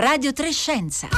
Radio Trescenza.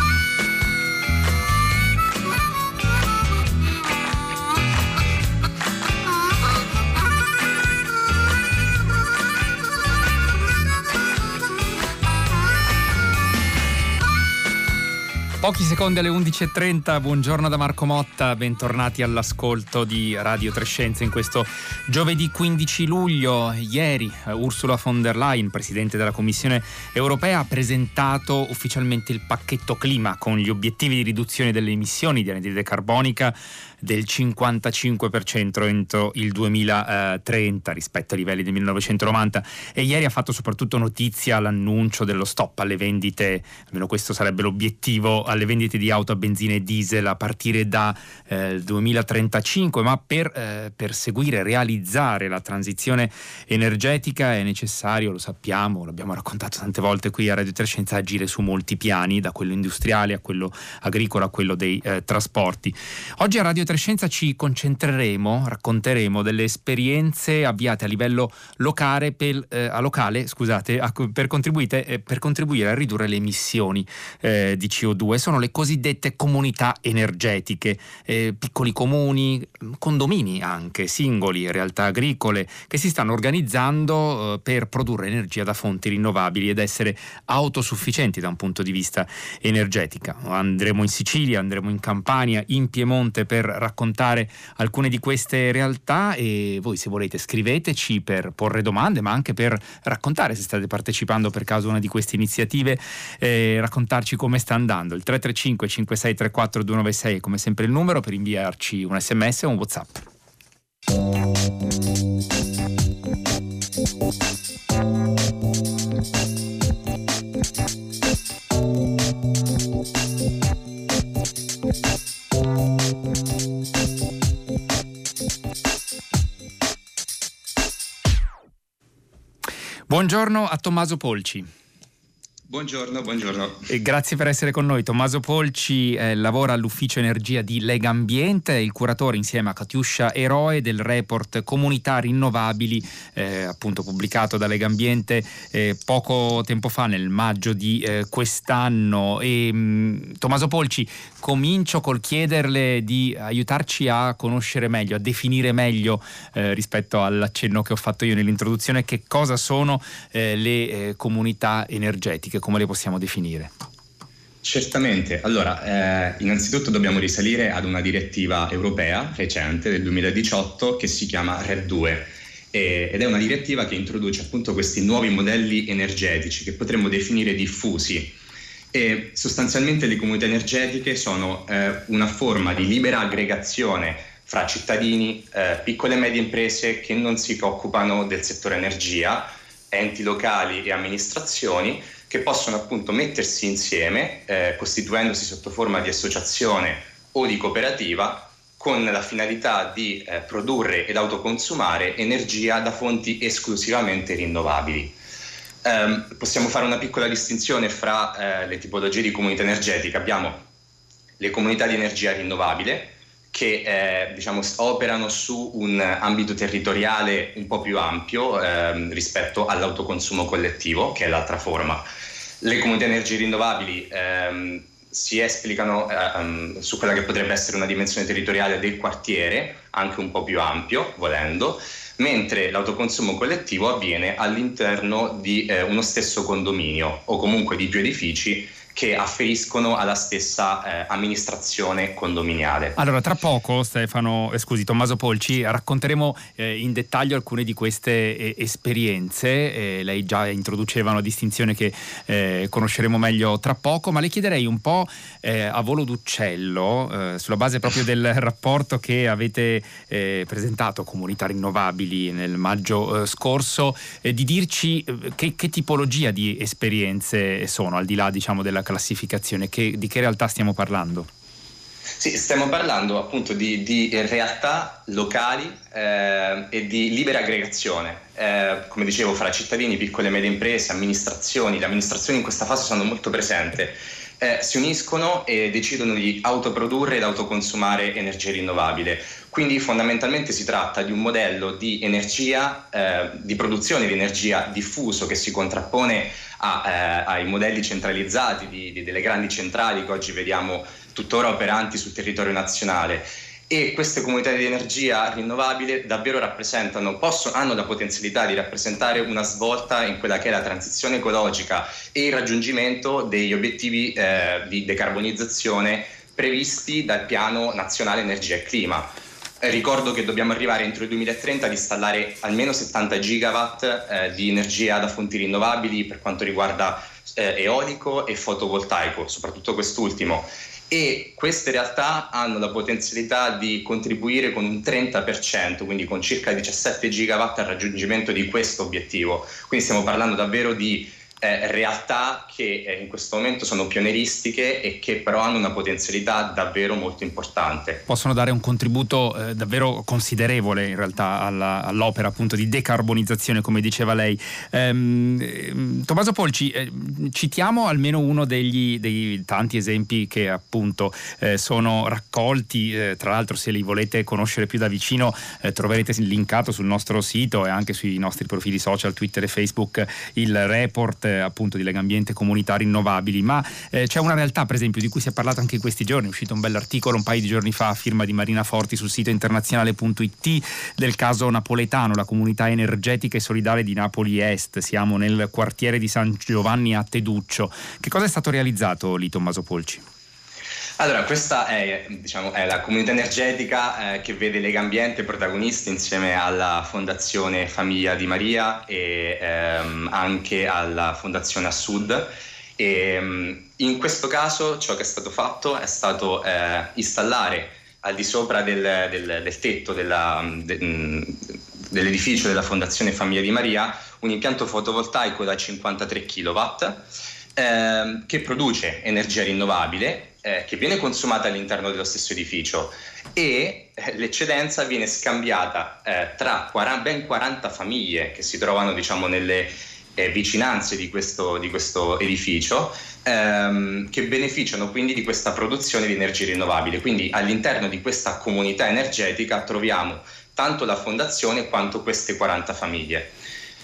Pochi secondi alle 11.30, buongiorno da Marco Motta, bentornati all'ascolto di Radio Trescenza in questo giovedì 15 luglio. Ieri eh, Ursula von der Leyen, Presidente della Commissione europea, ha presentato ufficialmente il pacchetto clima con gli obiettivi di riduzione delle emissioni di anidride carbonica del 55% entro il 2030 rispetto ai livelli del 1990 e ieri ha fatto soprattutto notizia l'annuncio dello stop alle vendite, almeno questo sarebbe l'obiettivo, alle vendite di auto a benzina e diesel a partire dal eh, 2035, ma per eh, perseguire realizzare la transizione energetica è necessario, lo sappiamo, l'abbiamo raccontato tante volte qui a Radio Trescenza, agire su molti piani, da quello industriale a quello agricolo a quello dei eh, trasporti. Oggi a Radio Trescenza ci concentreremo, racconteremo delle esperienze avviate a livello locale per, eh, a locale, scusate, a, per, eh, per, contribuire a ridurre le emissioni eh, di CO2. Sono le cosiddette comunità energetiche, eh, piccoli comuni, condomini anche, singoli, realtà agricole, che si stanno organizzando eh, per produrre energia da fonti rinnovabili ed essere autosufficienti da un punto di vista energetico. Andremo in Sicilia, andremo in Campania, in Piemonte per raccontare alcune di queste realtà e voi se volete scriveteci per porre domande ma anche per raccontare se state partecipando per caso a una di queste iniziative e raccontarci come sta andando. Il 335 5634 296 è come sempre il numero per inviarci un sms o un whatsapp. Buongiorno a Tommaso Polci. Buongiorno, buongiorno. E grazie per essere con noi. Tommaso Polci eh, lavora all'ufficio energia di Lega Ambiente, il curatore insieme a Katiuscia Eroe del report Comunità Rinnovabili, eh, appunto pubblicato da Lega Ambiente eh, poco tempo fa, nel maggio di eh, quest'anno. E, mh, mm, Tommaso Polci, comincio col chiederle di aiutarci a conoscere meglio, a definire meglio eh, rispetto all'accenno che ho fatto io nell'introduzione, che cosa sono eh, le comunità energetiche come le possiamo definire? Certamente, allora eh, innanzitutto dobbiamo risalire ad una direttiva europea recente del 2018 che si chiama RED 2 eh, ed è una direttiva che introduce appunto questi nuovi modelli energetici che potremmo definire diffusi e sostanzialmente le comunità energetiche sono eh, una forma di libera aggregazione fra cittadini, eh, piccole e medie imprese che non si occupano del settore energia, enti locali e amministrazioni che possono appunto mettersi insieme, eh, costituendosi sotto forma di associazione o di cooperativa, con la finalità di eh, produrre ed autoconsumare energia da fonti esclusivamente rinnovabili. Um, possiamo fare una piccola distinzione fra eh, le tipologie di comunità energetica. Abbiamo le comunità di energia rinnovabile, che eh, diciamo, operano su un ambito territoriale un po' più ampio eh, rispetto all'autoconsumo collettivo, che è l'altra forma. Le comunità energie rinnovabili ehm, si esplicano ehm, su quella che potrebbe essere una dimensione territoriale del quartiere, anche un po' più ampio, volendo, mentre l'autoconsumo collettivo avviene all'interno di eh, uno stesso condominio o comunque di due edifici che afferiscono alla stessa eh, amministrazione condominiale. Allora, tra poco, Stefano, eh, scusi, Tommaso Polci, racconteremo eh, in dettaglio alcune di queste eh, esperienze. Eh, lei già introduceva una distinzione che eh, conosceremo meglio tra poco, ma le chiederei un po' a volo d'uccello, sulla base proprio del rapporto che avete presentato, Comunità Rinnovabili, nel maggio scorso, di dirci che, che tipologia di esperienze sono, al di là diciamo della classificazione, che, di che realtà stiamo parlando? Sì, stiamo parlando appunto di, di realtà locali eh, e di libera aggregazione, eh, come dicevo, fra cittadini, piccole e medie imprese, amministrazioni. Le amministrazioni in questa fase sono molto presenti eh, si uniscono e decidono di autoprodurre ed autoconsumare energia rinnovabile. Quindi fondamentalmente si tratta di un modello di energia, eh, di produzione di energia diffuso che si contrappone a, eh, ai modelli centralizzati di, di, delle grandi centrali che oggi vediamo tuttora operanti sul territorio nazionale e queste comunità di energia rinnovabile davvero rappresentano, possono, hanno la potenzialità di rappresentare una svolta in quella che è la transizione ecologica e il raggiungimento degli obiettivi eh, di decarbonizzazione previsti dal Piano Nazionale Energia e Clima. Eh, ricordo che dobbiamo arrivare entro il 2030 ad installare almeno 70 gigawatt eh, di energia da fonti rinnovabili per quanto riguarda eh, eolico e fotovoltaico, soprattutto quest'ultimo e queste realtà hanno la potenzialità di contribuire con un 30%, quindi con circa 17 gigawatt al raggiungimento di questo obiettivo. Quindi stiamo parlando davvero di eh, realtà che eh, in questo momento sono pionieristiche e che però hanno una potenzialità davvero molto importante. Possono dare un contributo eh, davvero considerevole in realtà alla, all'opera appunto di decarbonizzazione come diceva lei. Ehm, ehm Tommaso Polci, eh, citiamo almeno uno degli, dei tanti esempi che appunto eh, sono raccolti, eh, tra l'altro se li volete conoscere più da vicino troverete linkato sul nostro sito e anche sui nostri profili social Twitter e Facebook il report appunto di Legambiente Comunità Rinnovabili, ma eh, c'è una realtà per esempio di cui si è parlato anche in questi giorni, è uscito un bell'articolo un paio di giorni fa a firma di Marina Forti sul sito internazionale.it del caso napoletano, la comunità energetica e solidale di Napoli Est, siamo nel quartiere di San Giovanni a Teduccio. Che cosa è stato realizzato lì Tommaso Polci? Allora, questa è, diciamo, è, la comunità energetica eh, che vede Legambiente protagonisti insieme alla Fondazione Famiglia di Maria e ehm, anche alla Fondazione a Sud. E, ehm, in questo caso ciò che è stato fatto è stato eh, installare al di sopra del, del, del tetto della, de, mm, dell'edificio della Fondazione Famiglia di Maria un impianto fotovoltaico da 53 kW eh, che produce energia rinnovabile eh, che viene consumata all'interno dello stesso edificio e eh, l'eccedenza viene scambiata eh, tra 40, ben 40 famiglie che si trovano diciamo, nelle eh, vicinanze di questo, di questo edificio ehm, che beneficiano quindi di questa produzione di energia rinnovabile. Quindi all'interno di questa comunità energetica troviamo tanto la fondazione quanto queste 40 famiglie.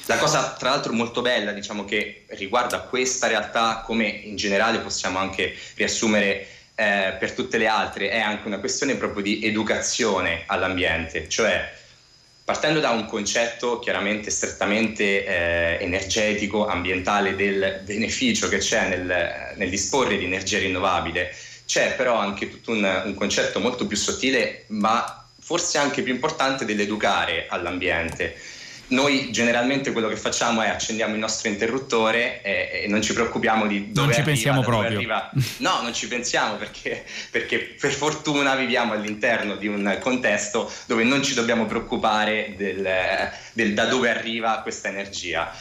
La cosa tra l'altro molto bella, diciamo che riguarda questa realtà, come in generale possiamo anche riassumere eh, per tutte le altre, è anche una questione proprio di educazione all'ambiente, cioè partendo da un concetto chiaramente strettamente eh, energetico, ambientale del beneficio che c'è nel, nel, disporre di energia rinnovabile, c'è però anche tutto un, un concetto molto più sottile, ma forse anche più importante dell'educare all'ambiente noi generalmente quello che facciamo è accendiamo il nostro interruttore e, e non ci preoccupiamo di dove non ci arriva, pensiamo proprio. Arriva. No, non ci pensiamo perché, perché, per fortuna viviamo all'interno di un contesto dove non ci dobbiamo preoccupare del, del da dove arriva questa energia.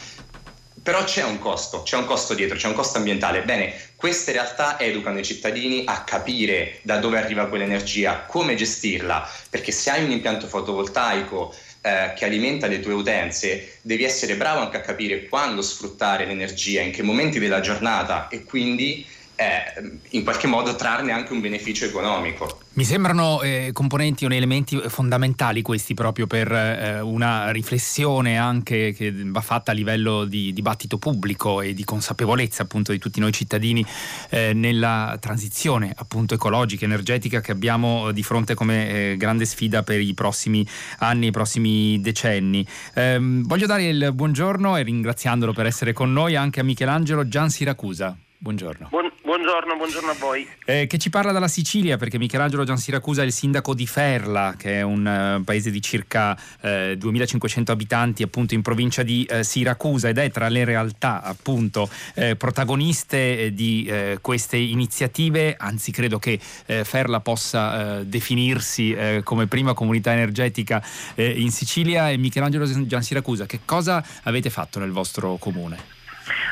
Però c'è un costo, c'è un costo dietro, c'è un costo ambientale. Bene, queste realtà educano i cittadini a capire da dove arriva quell'energia, come gestirla, perché se hai un impianto fotovoltaico eh, che alimenta le tue utenze, devi essere bravo anche a capire quando sfruttare l'energia, in che momenti della giornata e quindi eh, in qualche modo trarne anche un beneficio economico. Mi sembrano eh, componenti o elementi fondamentali questi proprio per eh, una riflessione anche che va fatta a livello di dibattito pubblico e di consapevolezza appunto di tutti noi cittadini eh, nella transizione appunto ecologica, energetica che abbiamo di fronte come eh, grande sfida per i prossimi anni, i prossimi decenni. Ehm, voglio dare il buongiorno e ringraziandolo per essere con noi anche a Michelangelo Gian Siracusa. Buongiorno. Buon, buongiorno, buongiorno, a voi. Eh, che ci parla dalla Sicilia perché Michelangelo Giansiracusa è il sindaco di Ferla, che è un uh, paese di circa uh, 2500 abitanti appunto in provincia di uh, Siracusa ed è tra le realtà appunto eh, protagoniste eh, di queste iniziative, anzi credo che Ferla possa definirsi come prima comunità energetica in Sicilia e Michelangelo Giansiracusa, che cosa avete fatto nel vostro comune?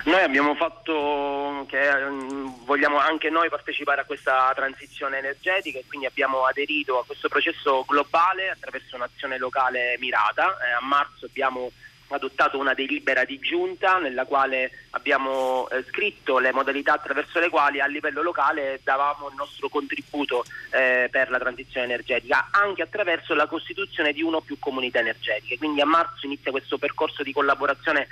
Noi abbiamo fatto che mm, vogliamo anche noi partecipare a questa transizione energetica e quindi abbiamo aderito a questo processo globale attraverso un'azione locale mirata. Eh, a marzo abbiamo adottato una delibera di giunta nella quale abbiamo eh, scritto le modalità attraverso le quali a livello locale davamo il nostro contributo eh, per la transizione energetica, anche attraverso la costituzione di uno o più comunità energetiche. Quindi a marzo inizia questo percorso di collaborazione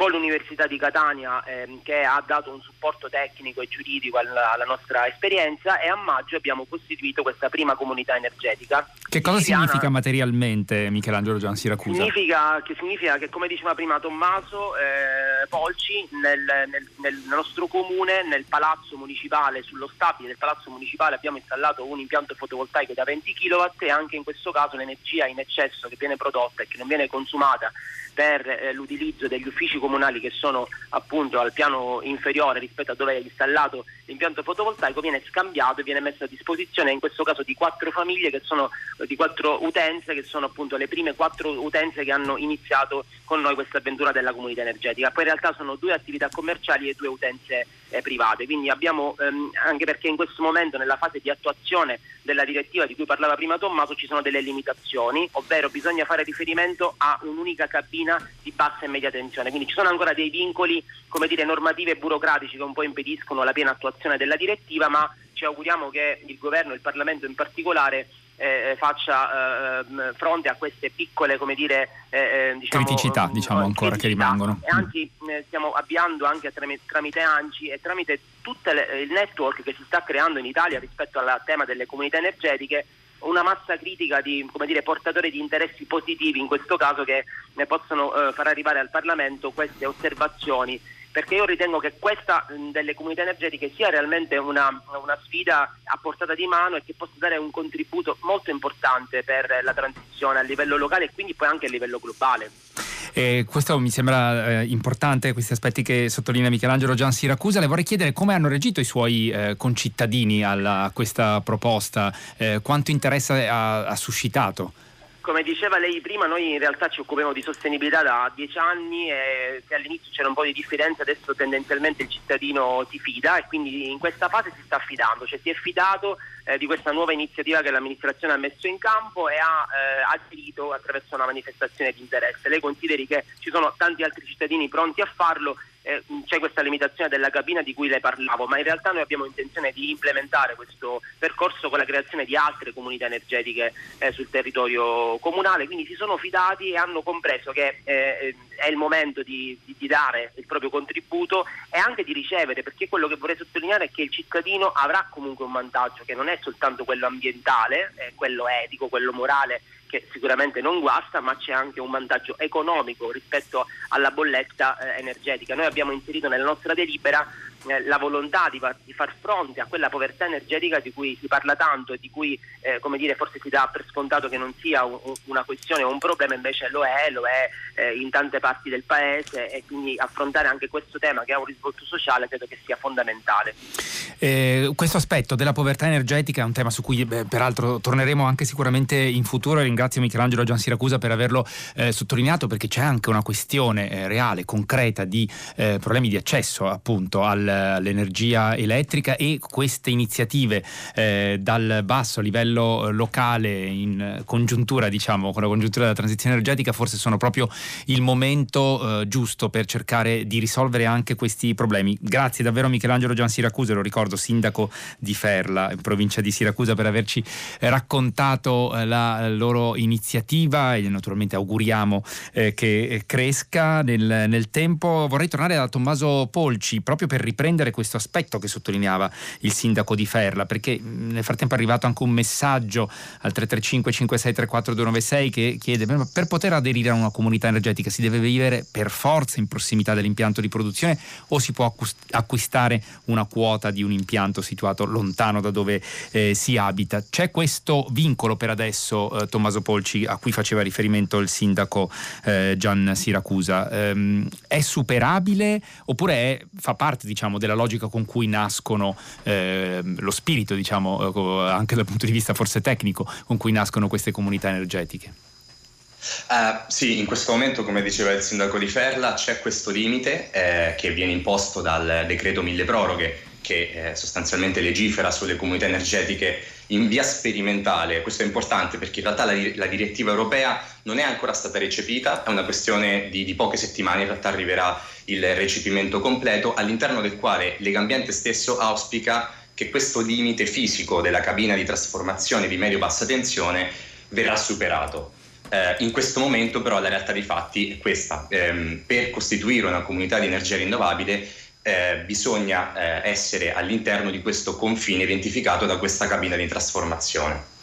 con l'Università di Catania ehm, che ha dato un supporto tecnico e giuridico alla, alla, nostra esperienza e a maggio abbiamo costituito questa prima comunità energetica. Che cosa Siciliana. significa materialmente Michelangelo Gian Siracusa? Significa che, significa che come diceva prima Tommaso eh, Polci nel, nel, nel, nostro comune, nel palazzo municipale, sullo stabile del palazzo municipale abbiamo installato un impianto fotovoltaico da 20 kW e anche in questo caso l'energia in eccesso che viene prodotta e che non viene consumata per eh, l'utilizzo degli uffici comunali che sono appunto al piano inferiore rispetto a dove è installato l'impianto fotovoltaico viene scambiato e viene messo a disposizione in questo caso di quattro famiglie che sono di quattro utenze che sono appunto le prime quattro utenze che hanno iniziato con noi questa avventura della comunità energetica. Poi in realtà sono due attività commerciali e due utenze eh, private, quindi abbiamo ehm, anche perché in questo momento nella fase di attuazione della direttiva di cui parlava prima Tommaso ci sono delle limitazioni, ovvero bisogna fare riferimento a un'unica cabina di bassa e media tensione, quindi ci sono ancora dei vincoli come dire, normativi e burocratici che un po' impediscono la piena attuazione della direttiva, ma ci auguriamo che il governo e il Parlamento in particolare eh, faccia eh, fronte a queste piccole come dire, eh, eh diciamo, criticità mm, diciamo ancora criticità. che rimangono. E anzi eh, stiamo avviando anche tramite ANCI e tramite tutto il network che si sta creando in Italia rispetto al tema delle comunità energetiche una massa critica di dire, portatori di interessi positivi in questo caso che ne possono eh, far arrivare al Parlamento queste osservazioni perché io ritengo che questa delle comunità energetiche sia realmente una, una, sfida a portata di mano e che possa dare un contributo molto importante per la transizione a livello locale e quindi poi anche a livello globale. E questo mi sembra eh, importante, questi aspetti che sottolinea Michelangelo Gian Siracusa. Le vorrei chiedere come hanno reagito i suoi eh, concittadini alla, a questa proposta, eh, quanto interesse ha, ha suscitato. Come diceva lei prima, noi in realtà ci occupiamo di sostenibilità da dieci anni e se all'inizio c'era un po' di diffidenza, adesso tendenzialmente il cittadino si fida e quindi in questa fase si sta affidando, cioè si è fidato eh, di questa nuova iniziativa che l'amministrazione ha messo in campo e ha eh, aderito attraverso una manifestazione di interesse. Lei consideri che ci sono tanti altri cittadini pronti a farlo eh, c'è questa limitazione della cabina di cui le parlavo, ma in realtà noi abbiamo intenzione di implementare questo percorso con la creazione di altre comunità energetiche eh, sul territorio comunale, quindi si sono fidati e hanno compreso che eh, è il momento di, di, di, dare il proprio contributo e anche di ricevere, perché quello che vorrei sottolineare è che il cittadino avrà comunque un vantaggio che non è soltanto quello ambientale, eh, quello etico, quello morale che sicuramente non guasta, ma c'è anche un vantaggio economico rispetto alla bolletta eh, energetica. Noi abbiamo inserito nella nostra delibera eh, la volontà di, di, far fronte a quella povertà energetica di cui si parla tanto e di cui eh, dire, forse si dà per scontato che non sia un, una questione o un problema, invece lo è, lo è eh, in tante parti del paese e quindi affrontare anche questo tema che ha un risvolto sociale credo che sia fondamentale. Eh, questo aspetto della povertà energetica è un tema su cui beh, peraltro torneremo anche sicuramente in futuro. Ringrazio Michelangelo Gian Siracusa per averlo eh, sottolineato perché c'è anche una questione eh, reale, concreta di problemi di accesso appunto al all'energia elettrica e queste iniziative eh, dal basso a livello eh, locale in congiuntura diciamo con la congiuntura della transizione energetica forse sono proprio il momento eh, giusto per cercare di risolvere anche questi problemi. Grazie davvero Michelangelo Gian Siracusa, lo ricordo sindaco di Ferla, in provincia di Siracusa per averci raccontato eh, la loro iniziativa e naturalmente auguriamo eh, che cresca nel, nel tempo. Vorrei tornare da Tommaso Polci proprio per ripetere riprendere questo aspetto che sottolineava il sindaco di Ferla, perché nel frattempo è arrivato anche un messaggio al 335 5634 296 che chiede per poter aderire a una comunità energetica si deve vivere per forza in prossimità dell'impianto di produzione o si può acquistare una quota di un impianto situato lontano da dove eh, si abita. C'è questo vincolo per adesso, eh, Tommaso Polci, a cui faceva riferimento il sindaco eh, Gian Siracusa. Ehm, è superabile oppure è, fa parte diciamo, diciamo, della logica con cui nascono eh, lo spirito, diciamo, eh, anche dal punto di vista forse tecnico, con cui nascono queste comunità energetiche. Uh, sì, in questo momento, come diceva il sindaco di Ferla, c'è questo limite eh, che viene imposto dal decreto mille proroghe che eh, sostanzialmente legifera sulle comunità energetiche in via sperimentale. Questo è importante perché in realtà la, la, direttiva europea non è ancora stata recepita, è una questione di, di, poche settimane, in realtà arriverà il recepimento completo, all'interno del quale Legambiente stesso auspica che questo limite fisico della cabina di trasformazione di medio-bassa tensione verrà superato. Eh, in questo momento però la realtà dei fatti è questa. Eh, per costituire una comunità di energia rinnovabile eh, bisogna eh, essere all'interno di questo confine identificato da questa cabina di trasformazione.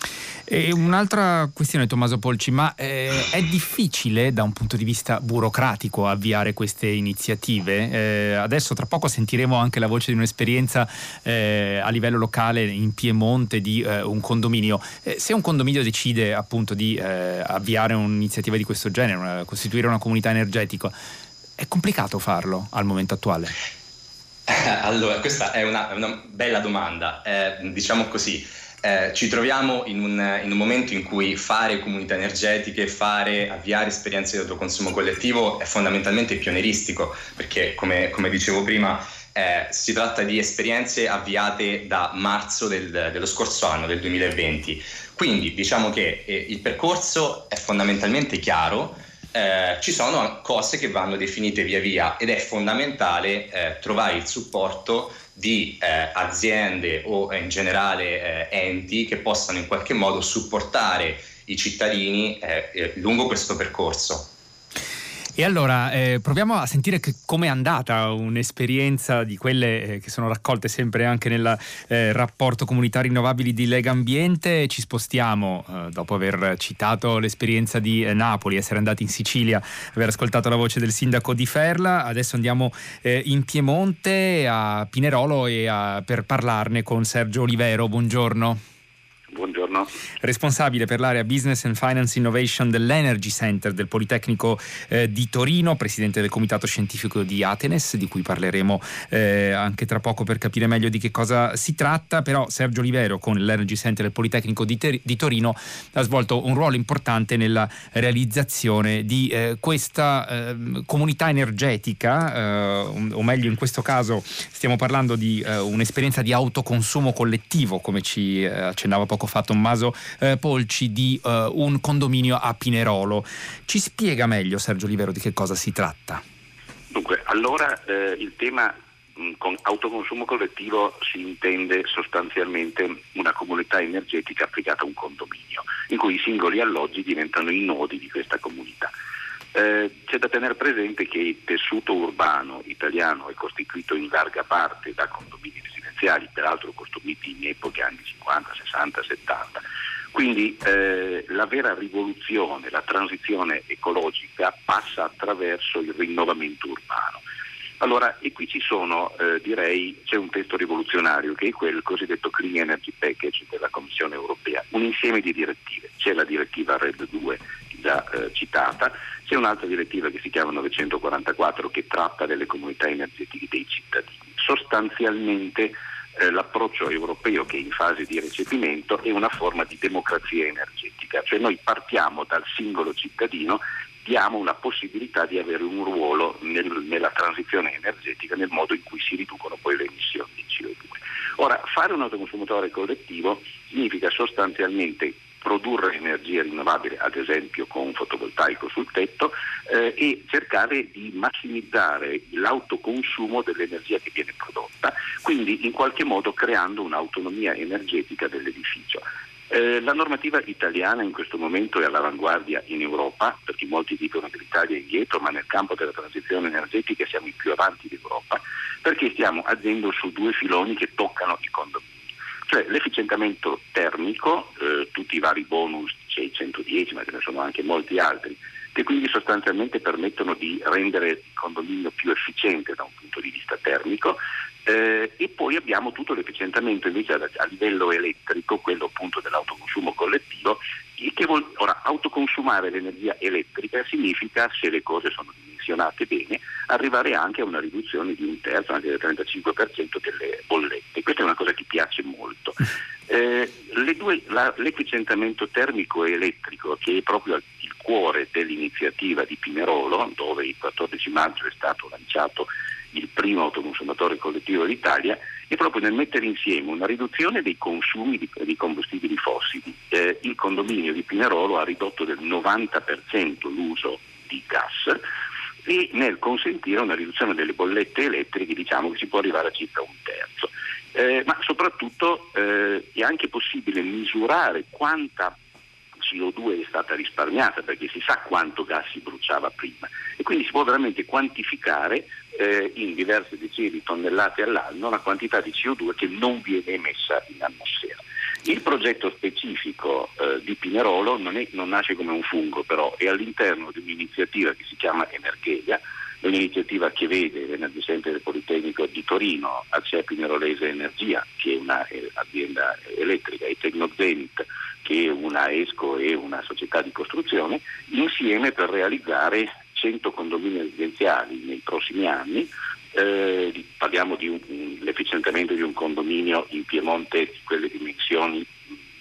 E un'altra questione, Tommaso Polci, ma eh, è difficile da un punto di vista burocratico avviare queste iniziative? Eh, adesso tra poco sentiremo anche la voce di un'esperienza eh, a livello locale in Piemonte di eh, un condominio. Eh, se un condominio decide appunto di eh, avviare un'iniziativa di questo genere, una, costituire una comunità energetica, è complicato farlo al momento attuale? Allora, questa è una, una bella domanda. diciamo così eh, ci troviamo in un, in un, momento in cui fare comunità energetiche, fare, avviare esperienze di autoconsumo collettivo è fondamentalmente pionieristico, perché come, come dicevo prima eh, si tratta di esperienze avviate da marzo del, dello scorso anno, del 2020. Quindi diciamo che eh, il percorso è fondamentalmente chiaro, eh, ci sono cose che vanno definite via via ed è fondamentale eh, trovare il supporto di eh, aziende o in generale eh, enti che possano in qualche modo supportare i cittadini eh, eh, lungo questo percorso. E allora eh, proviamo a sentire come è andata un'esperienza di quelle eh, che sono raccolte sempre anche nel eh, rapporto comunità rinnovabili di Lega Ambiente. Ci spostiamo, eh, dopo aver citato l'esperienza di eh, Napoli, essere andati in Sicilia, aver ascoltato la voce del sindaco di Ferla, adesso andiamo eh, in Piemonte a Pinerolo a, per parlarne con Sergio Olivero. Buongiorno. Buongiorno. Responsabile per l'area Business and Finance Innovation dell'Energy Center del Politecnico eh, di Torino, presidente del comitato scientifico di Atenes, di cui parleremo eh, anche tra poco per capire meglio di che cosa si tratta. Però Sergio Olivero con l'Energy Center del Politecnico di, Ter- di Torino ha svolto un ruolo importante nella realizzazione di eh, questa ehm, comunità energetica, eh, o meglio in questo caso stiamo parlando di eh, un'esperienza di autoconsumo collettivo, come ci eh, accennava poco fa Tommaso eh, Polci di eh, un condominio a Pinerolo. Ci spiega meglio Sergio Olivero di che cosa si tratta? Dunque, allora eh, il tema mm, con autoconsumo collettivo si intende sostanzialmente una comunità energetica applicata a un condominio, in cui i singoli alloggi diventano i nodi di questa comunità. Eh, c'è da tenere presente che il tessuto urbano italiano è costituito in larga parte da condomini residenziali, peraltro costruiti in epoche anni 50, 60, 70. Quindi eh, la vera rivoluzione, la transizione ecologica passa attraverso il rinnovamento urbano. Allora, e qui ci sono, eh, direi, c'è un testo rivoluzionario che è quel cosiddetto Clean Energy Package della Commissione europea, un insieme di direttive. C'è la direttiva RED 2 già eh, citata, c'è un'altra direttiva che si chiama 944 che tratta delle comunità energetiche dei cittadini. Sostanzialmente eh, l'approccio europeo che è in fase di recepimento è una forma di democrazia energetica, cioè noi partiamo dal singolo cittadino diamo una possibilità di avere un ruolo nel, nella transizione energetica nel modo in cui si riducono poi le emissioni di CO2. Ora, fare un autoconsumatore collettivo significa sostanzialmente produrre energia rinnovabile, ad esempio con un fotovoltaico sul tetto, eh, e cercare di massimizzare l'autoconsumo dell'energia che viene prodotta, quindi in qualche modo creando un'autonomia energetica dell'edificio. Eh, la normativa italiana in questo momento è all'avanguardia in Europa, perché molti dicono che l'Italia è indietro, ma nel campo della transizione energetica siamo i più avanti d'Europa, perché stiamo agendo su due filoni che toccano i condomini. Cioè l'efficientamento termico, eh, tutti i vari bonus, c'è il 110 ma ce ne sono anche molti altri, che quindi sostanzialmente permettono di rendere il condominio più efficiente da un punto di vista termico eh, e poi abbiamo tutto l'efficientamento invece a, a, livello elettrico, quello appunto dell'autoconsumo collettivo, che vuol, ora autoconsumare l'energia elettrica significa, se le cose sono dimensionate bene, arrivare anche a una riduzione di un terzo, anche del 35% delle bollette. Questa è una cosa che piace molto. Eh, due, la, l'efficientamento termico e elettrico, che è proprio il cuore dell'iniziativa di Pinerolo, dove il 14 maggio è stato lanciato il primo autoconsumatore collettivo d'Italia, è proprio nel mettere insieme una riduzione dei consumi di, di combustibili fossili. Eh, il condominio di Pinerolo ha ridotto del 90% l'uso di gas e nel consentire una riduzione delle bollette elettriche diciamo che si può arrivare a circa un terzo. Eh, ma soprattutto eh, è anche possibile misurare quanta CO2 è stata risparmiata perché si sa quanto gas si bruciava prima e quindi si può veramente quantificare eh, in diverse decine di tonnellate all'anno la quantità di CO2 che non viene emessa in atmosfera. Il progetto specifico eh, di Pinerolo non, è, non, nasce come un fungo, però è all'interno di un'iniziativa che si chiama Energeia, un'iniziativa che vede l'Energy Center del Politecnico di Torino, Acea Pinerolese Energia, che è un'azienda eh, elettrica, e Tecnozenit, che è una ESCO e una società di costruzione, insieme per realizzare 100 condomini residenziali nei prossimi anni. Eh, parliamo di un, l'efficientamento di un condominio in Piemonte di quelle dimensioni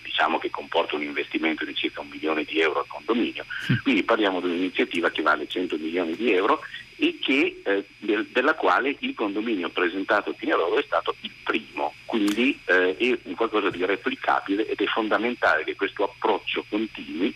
diciamo che comporta un investimento di circa un milione di euro al condominio. Quindi parliamo di un'iniziativa che vale 100 milioni di euro e che, eh, del, della quale il condominio presentato a Pinerolo è stato il primo, quindi eh, è un qualcosa di replicabile ed è fondamentale che questo approccio continui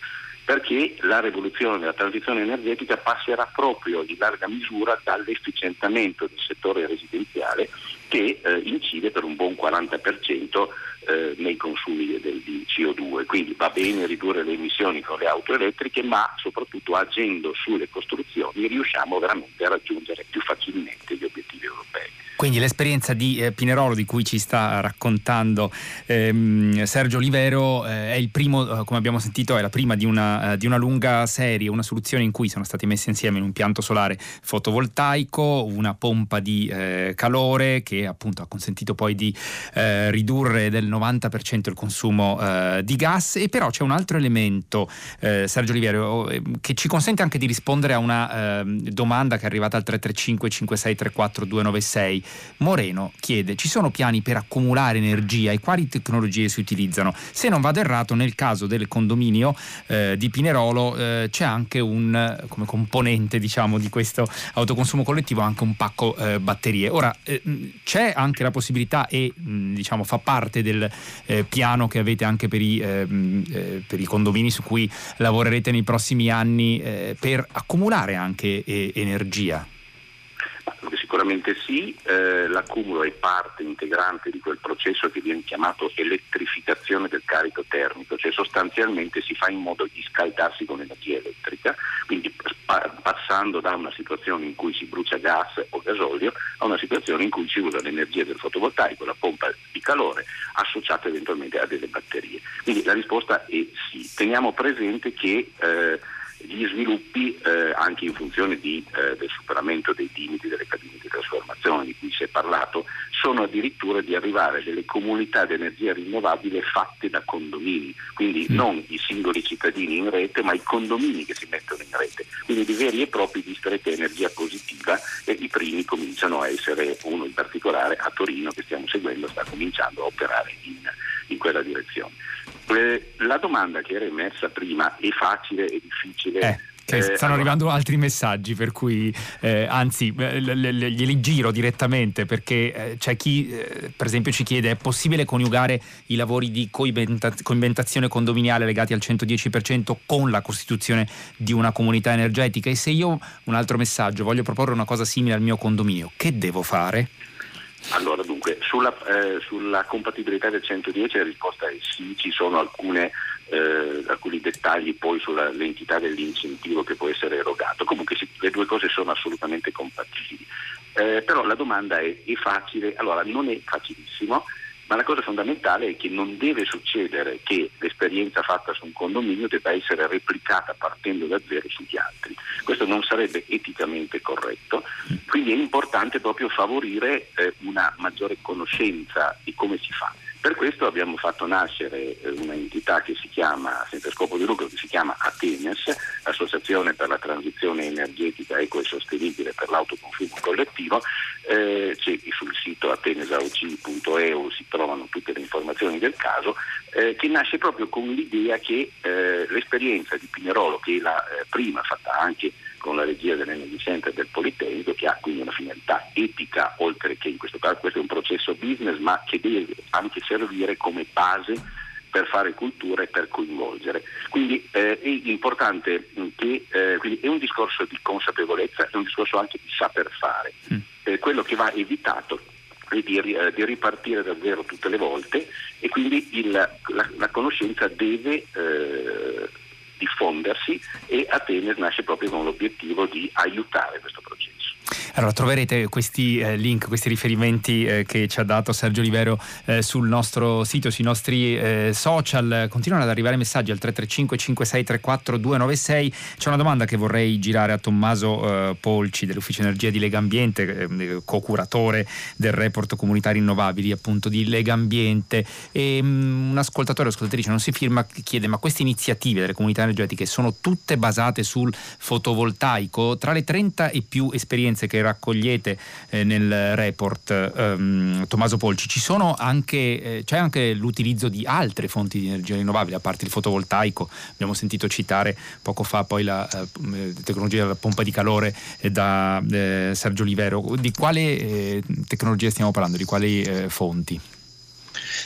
perché la rivoluzione della transizione energetica passerà proprio in larga misura dall'efficientamento del settore residenziale che eh, incide per un buon 40% eh, nei consumi del, di CO2. Quindi va bene ridurre le emissioni con le auto elettriche, ma soprattutto agendo sulle costruzioni riusciamo veramente a raggiungere più facilmente. Quindi l'esperienza di eh, Pinerolo di cui ci sta raccontando ehm, Sergio Olivero eh, è il primo, eh, come abbiamo sentito, è la prima di una, eh, di una, lunga serie, una soluzione in cui sono stati messi insieme un impianto solare fotovoltaico, una pompa di eh, calore che appunto ha consentito poi di eh, ridurre del 90% il consumo di gas. E però c'è un altro elemento, Sergio Olivero, che ci consente anche di rispondere a una ehm, domanda che è arrivata al 335 5634 296 Moreno chiede: ci sono piani per accumulare energia e quali tecnologie si utilizzano? Se non vado errato, nel caso del condominio eh, di Pinerolo eh, c'è anche un come componente diciamo, di questo autoconsumo collettivo anche un pacco eh, batterie. Ora eh, c'è anche la possibilità e diciamo, fa parte del eh, piano che avete anche per i, eh, per i, condomini su cui lavorerete nei prossimi anni per accumulare anche energia. Sicuramente sì, eh, l'accumulo è parte integrante di quel processo che viene chiamato elettrificazione del carico termico, cioè sostanzialmente si fa in modo di scaldarsi con energia elettrica, quindi passando da una situazione in cui si brucia gas o gasolio a una situazione in cui si usa l'energia del fotovoltaico, la pompa di calore, associata eventualmente a delle batterie. Quindi la risposta è sì. Teniamo presente che eh, gli sviluppi eh, anche in funzione di, eh, del superamento dei limiti delle cabine di trasformazione di cui si è parlato, sono addirittura di arrivare a delle comunità di energia rinnovabile fatte da condomini, quindi mm. non i singoli cittadini in rete, ma i condomini che si mettono in rete, quindi di veri e propri distretti energia positiva e i primi cominciano a essere, uno in particolare a Torino che stiamo seguendo sta cominciando a operare in, in quella direzione. Eh, la domanda che era emersa prima è facile e difficile. Eh. Eh, stanno allora. arrivando altri messaggi, per cui eh, anzi eh, glieli giro direttamente perché c'è chi, per esempio, ci chiede: è possibile coniugare i lavori di coinventazione condominiale legati al 110% con la costituzione di una comunità energetica? E se io, un altro messaggio, voglio proporre una cosa simile al mio condominio, che devo fare? Allora, dunque, sulla, eh, sulla, compatibilità del 110 la risposta è sì, ci sono alcune, eh, alcuni dettagli poi sull'entità dell'incentivo che può essere erogato. Comunque sì, le due cose sono assolutamente compatibili. Eh, però la domanda è, è facile? Allora, non è facilissimo ma la cosa fondamentale è che non deve succedere che l'esperienza fatta su un condominio debba essere replicata partendo da zero sugli altri. Questo non sarebbe eticamente corretto, quindi è importante proprio favorire eh, una maggiore conoscenza di come si fa. Per questo abbiamo fatto nascere eh, un'entità che si chiama, senza scopo di lucro, che si chiama Atenes, Associazione per la transizione energetica eco e sostenibile per l'autoconsumo collettivo. Eh, sul sito atenesaoc.eu si trovano tutte le informazioni del caso, eh, che nasce proprio con l'idea che eh, l'esperienza di Pinerolo, che è la eh, prima fatta anche con la regia dell'Energy Center del Politecnico che ha quindi una finalità etica oltre che in questo caso questo è un processo business ma che deve anche servire come base per fare cultura e per coinvolgere. Quindi eh, è importante che eh, è un discorso di consapevolezza, è un discorso anche di saper fare. Mm. Eh, quello che va evitato è di, eh, di, ripartire da zero tutte le volte e quindi il, la, la, conoscenza deve eh, diffondersi e Atene nasce proprio con l'obiettivo di aiutare questo processo. Allora troverete questi eh, link, questi riferimenti eh, che ci ha dato Sergio Olivero eh, sul nostro sito, sui nostri eh, social. Continuano ad arrivare messaggi al 335 5634 296. C'è una domanda che vorrei girare a Tommaso eh, Polci dell'Ufficio Energia di Lega Ambiente, eh, co-curatore del report comunità rinnovabili appunto di Lega Ambiente. E, um, un ascoltatore o ascoltatrice non si firma chiede ma queste iniziative delle comunità energetiche sono tutte basate sul fotovoltaico? Tra le 30 e più esperienze che raccogliete eh, nel report, ehm, Tommaso Polci, anche, eh, c'è anche l'utilizzo di altre fonti di energia rinnovabile, a parte il fotovoltaico, abbiamo sentito citare poco fa poi la eh, tecnologia della pompa di calore eh, da eh, Sergio Olivero. Di quale eh, tecnologia stiamo parlando? Di quali fonti?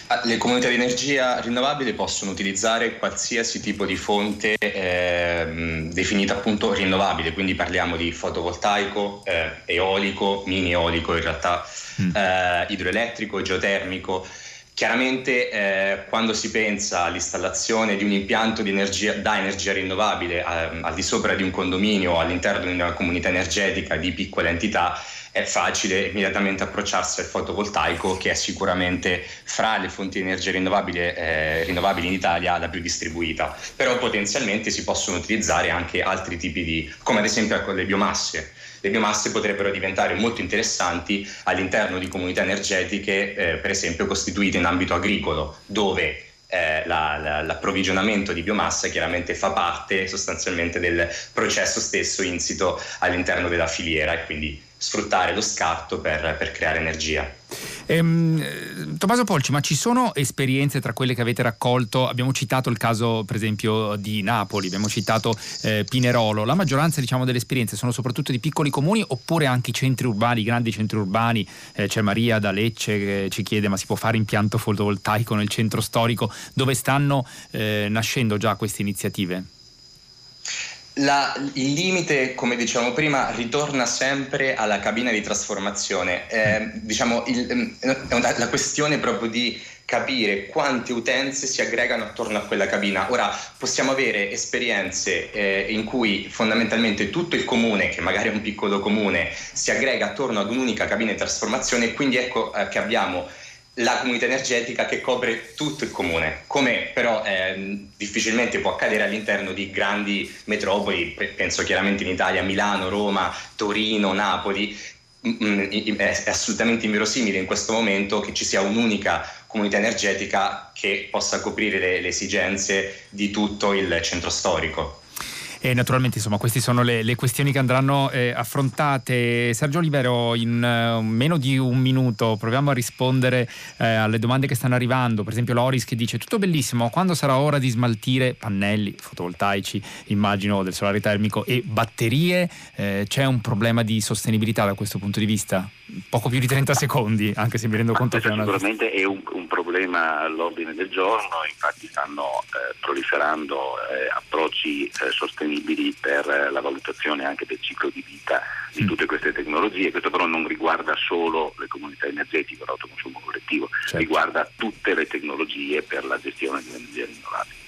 Ah, le comunità di energia rinnovabile possono utilizzare qualsiasi tipo di fonte eh, definita appunto rinnovabile, quindi parliamo di fotovoltaico, eh, eolico, mini eolico in realtà, mm. eh, idroelettrico, geotermico. Chiaramente eh, quando si pensa all'installazione di un impianto di energia, da energia rinnovabile eh, al di sopra di un condominio o all'interno di una comunità energetica di piccola entità, è facile immediatamente approcciarsi al fotovoltaico che è sicuramente fra le fonti di energia rinnovabile, eh, rinnovabili in Italia la più distribuita, però potenzialmente si possono utilizzare anche altri tipi di, come ad esempio con le biomasse. Le biomasse potrebbero diventare molto interessanti all'interno di comunità energetiche, eh, per esempio costituite in ambito agricolo, dove eh, la, la, l'approvvigionamento di biomassa chiaramente fa parte sostanzialmente del processo stesso insito all'interno della filiera e quindi sfruttare lo scarto per, per creare energia. Ehm, Tommaso Polci, ma ci sono esperienze tra quelle che avete raccolto? Abbiamo citato il caso, per esempio, di Napoli, abbiamo citato eh, Pinerolo. La maggioranza diciamo, delle esperienze sono soprattutto di piccoli comuni oppure anche i centri urbani, i grandi centri urbani? Eh, c'è Maria da Lecce che ci chiede: ma si può fare impianto fotovoltaico nel centro storico? Dove stanno eh, nascendo già queste iniziative? La, il limite, come dicevamo prima, ritorna sempre alla cabina di trasformazione. Eh, diciamo, il, una, la questione proprio di capire quante utenze si aggregano attorno a quella cabina. Ora possiamo avere esperienze eh, in cui fondamentalmente tutto il comune, che magari è un piccolo comune, si aggrega attorno ad un'unica cabina di trasformazione quindi ecco eh, che abbiamo la comunità energetica che copre tutto il comune, come però eh, difficilmente può accadere all'interno di grandi metropoli, penso chiaramente in Italia, Milano, Roma, Torino, Napoli. Mm, mm, è assolutamente inverosimile in questo momento che ci sia un'unica comunità energetica che possa coprire le, le esigenze di tutto il centro storico. E naturalmente insomma queste sono le, le questioni che andranno eh, affrontate. Sergio Olivero, in uh, meno di un minuto proviamo a rispondere eh, alle domande che stanno arrivando. Per esempio Loris che dice tutto bellissimo, quando sarà ora di smaltire pannelli fotovoltaici, immagino del solare termico e batterie, eh, c'è un problema di sostenibilità da questo punto di vista? Poco più di 30 secondi, anche se mi rendo conto che è una... Sicuramente è un, un problema all'ordine del giorno, infatti stanno eh, proliferando eh, approcci sostenibili disponibili per la valutazione anche del ciclo di vita di mm. tutte queste tecnologie. Questo però non riguarda solo le comunità energetiche l'autoconsumo collettivo, certo. riguarda tutte le tecnologie per la gestione di energia rinnovabile.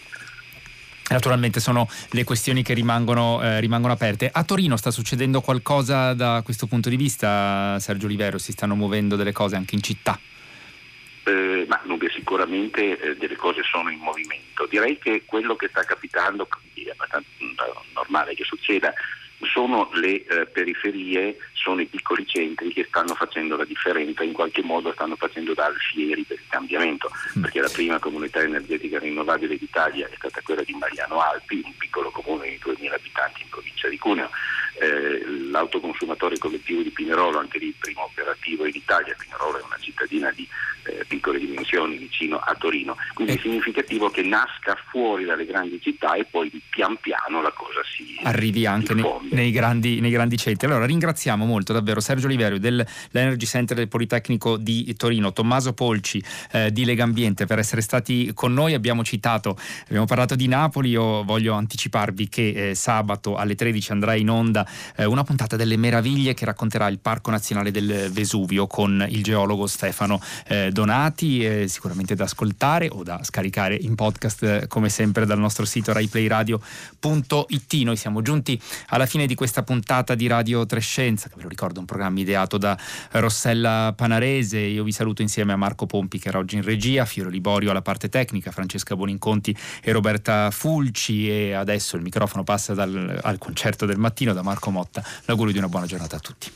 Naturalmente sono le questioni che rimangono, eh, rimangono, aperte. A Torino sta succedendo qualcosa da questo punto di vista, Sergio Olivero? Si stanno muovendo delle cose anche in città? Eh, ma sicuramente eh, delle cose sono in movimento. Direi che quello che sta capitando, è abbastanza normale che succeda, sono le eh, periferie, sono i piccoli centri che stanno facendo la differenza, in qualche modo stanno facendo da alfieri per il cambiamento, mm. perché la prima comunità energetica rinnovabile d'Italia è stata quella di Mariano Alpi, un piccolo comune di 2.000 abitanti in provincia di Cuneo, eh, l'autoconsumatore collettivo di Pinerolo, anche lì il primo operativo in Italia, Pinerolo è una cittadina di eh, piccole dimensioni vicino a Torino. Quindi è significativo che nasca fuori dalle grandi città e poi pian piano la cosa si arrivi anche nei, nei, grandi, nei, grandi, centri. Allora ringraziamo molto davvero Sergio Oliverio dell'Energy Center del Politecnico di Torino, Tommaso Polci eh, di Legambiente per essere stati con noi. Abbiamo citato, abbiamo parlato di Napoli, io voglio anticiparvi che eh, sabato alle 13 andrà in onda eh, una puntata delle meraviglie che racconterà il Parco Nazionale del Vesuvio con il geologo Stefano eh, Donati, eh, sicuramente da ascoltare o da scaricare in podcast eh, come sempre dal nostro sito raiplayradio.it. Noi siamo giunti alla fine di questa puntata di Radio Trescenza, che ve lo ricordo un programma ideato da Rossella Panarese. Io vi saluto insieme a Marco Pompi che era oggi in regia, Fiore Liborio alla parte tecnica, Francesca Boninconti e Roberta Fulci e adesso il microfono passa dal, al concerto del mattino da Marco Motta. L'augurio di una buona giornata a tutti.